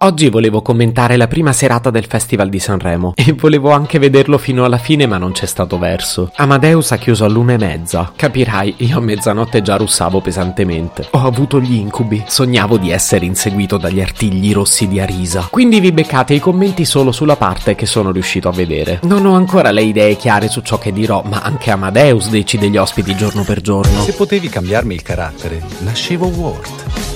Oggi volevo commentare la prima serata del Festival di Sanremo e volevo anche vederlo fino alla fine ma non c'è stato verso. Amadeus ha chiuso all'una e mezza. Capirai, io a mezzanotte già russavo pesantemente. Ho avuto gli incubi. Sognavo di essere inseguito dagli artigli rossi di Arisa. Quindi vi beccate i commenti solo sulla parte che sono riuscito a vedere. Non ho ancora le idee chiare su ciò che dirò, ma anche Amadeus decide gli ospiti giorno per giorno. Se potevi cambiarmi il carattere, nascevo Ward.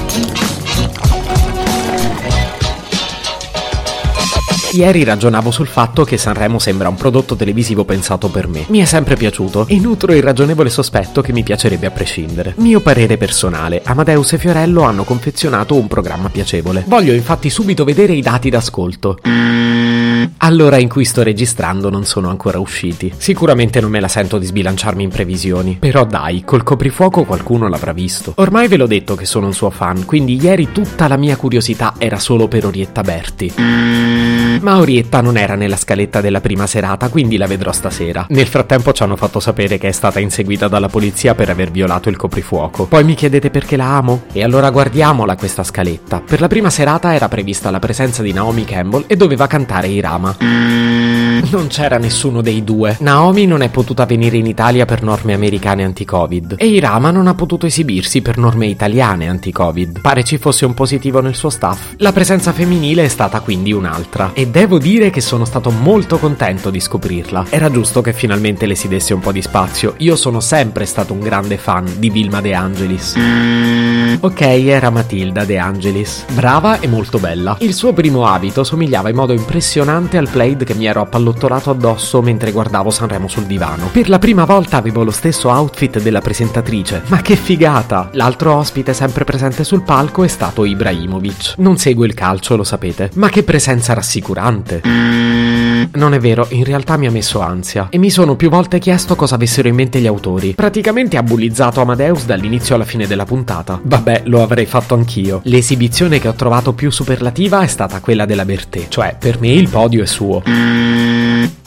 Ieri ragionavo sul fatto che Sanremo sembra un prodotto televisivo pensato per me. Mi è sempre piaciuto e nutro il ragionevole sospetto che mi piacerebbe a prescindere. Mio parere personale, Amadeus e Fiorello hanno confezionato un programma piacevole. Voglio infatti subito vedere i dati d'ascolto. All'ora in cui sto registrando non sono ancora usciti. Sicuramente non me la sento di sbilanciarmi in previsioni. Però dai, col coprifuoco qualcuno l'avrà visto. Ormai ve l'ho detto che sono un suo fan, quindi ieri tutta la mia curiosità era solo per Orietta Berti. Ma Orietta non era nella scaletta della prima serata, quindi la vedrò stasera. Nel frattempo ci hanno fatto sapere che è stata inseguita dalla polizia per aver violato il coprifuoco. Poi mi chiedete perché la amo? E allora guardiamola questa scaletta. Per la prima serata era prevista la presenza di Naomi Campbell e doveva cantare Irama. Non c'era nessuno dei due. Naomi non è potuta venire in Italia per norme americane anti-Covid e Irama non ha potuto esibirsi per norme italiane anti-Covid. Pare ci fosse un positivo nel suo staff. La presenza femminile è stata quindi un'altra e devo dire che sono stato molto contento di scoprirla. Era giusto che finalmente le si desse un po' di spazio. Io sono sempre stato un grande fan di Vilma De Angelis. Ok, era Matilda De Angelis. Brava e molto bella. Il suo primo abito somigliava in modo impressionante al plaid che mi ero appallottolato addosso mentre guardavo Sanremo sul divano. Per la prima volta avevo lo stesso outfit della presentatrice. Ma che figata! L'altro ospite sempre presente sul palco è stato Ibrahimovic. Non segue il calcio, lo sapete. Ma che presenza rassicurante. Non è vero, in realtà mi ha messo ansia e mi sono più volte chiesto cosa avessero in mente gli autori. Praticamente ha bullizzato Amadeus dall'inizio alla fine della puntata. Vabbè, lo avrei fatto anch'io. L'esibizione che ho trovato più superlativa è stata quella della Bertè, cioè per me il podio è suo.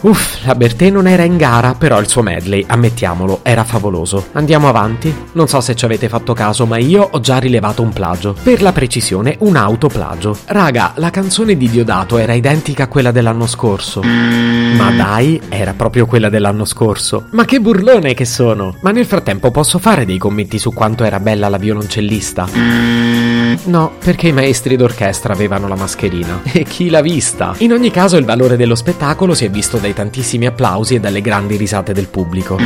Uff, la Bertè non era in gara, però il suo medley, ammettiamolo, era favoloso. Andiamo avanti? Non so se ci avete fatto caso, ma io ho già rilevato un plagio. Per la precisione, un autoplagio. Raga, la canzone di Diodato era identica a quella dell'anno scorso. Ma dai, era proprio quella dell'anno scorso. Ma che burlone che sono! Ma nel frattempo posso fare dei commenti su quanto era bella la violoncellista? vista. No, perché i maestri d'orchestra avevano la mascherina. E chi l'ha vista? In ogni caso il valore dello spettacolo si è visto dai tantissimi applausi e dalle grandi risate del pubblico.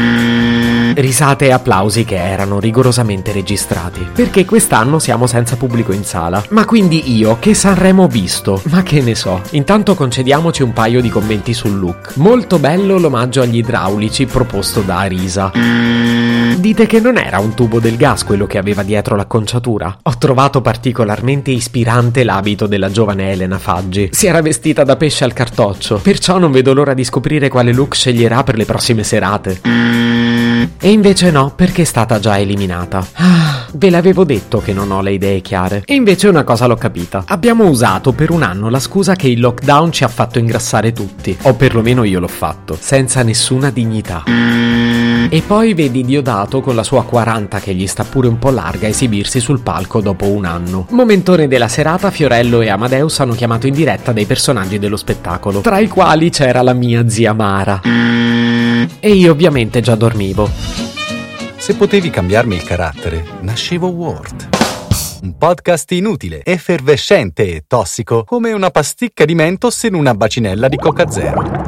Risate e applausi che erano rigorosamente registrati. Perché quest'anno siamo senza pubblico in sala. Ma quindi io, che Sanremo ho visto? Ma che ne so. Intanto concediamoci un paio di commenti sul look. Molto bello l'omaggio agli idraulici proposto da Arisa. Dite che non era un tubo del gas quello che aveva dietro l'acconciatura? Ho trovato particolarmente ispirante l'abito della giovane Elena Faggi. Si era vestita da pesce al cartoccio, perciò non vedo l'ora di scoprire quale look sceglierà per le prossime serate. E invece no, perché è stata già eliminata. Ah, ve l'avevo detto che non ho le idee chiare. E invece una cosa l'ho capita. Abbiamo usato per un anno la scusa che il lockdown ci ha fatto ingrassare tutti. O perlomeno io l'ho fatto. Senza nessuna dignità. E poi vedi Diodato con la sua 40 che gli sta pure un po' larga esibirsi sul palco dopo un anno. Momentone della serata, Fiorello e Amadeus hanno chiamato in diretta dei personaggi dello spettacolo, tra i quali c'era la mia zia Mara. E io ovviamente già dormivo. Se potevi cambiarmi il carattere, nascevo Ward. Un podcast inutile, effervescente e tossico, come una pasticca di mentos in una bacinella di Coca Zero.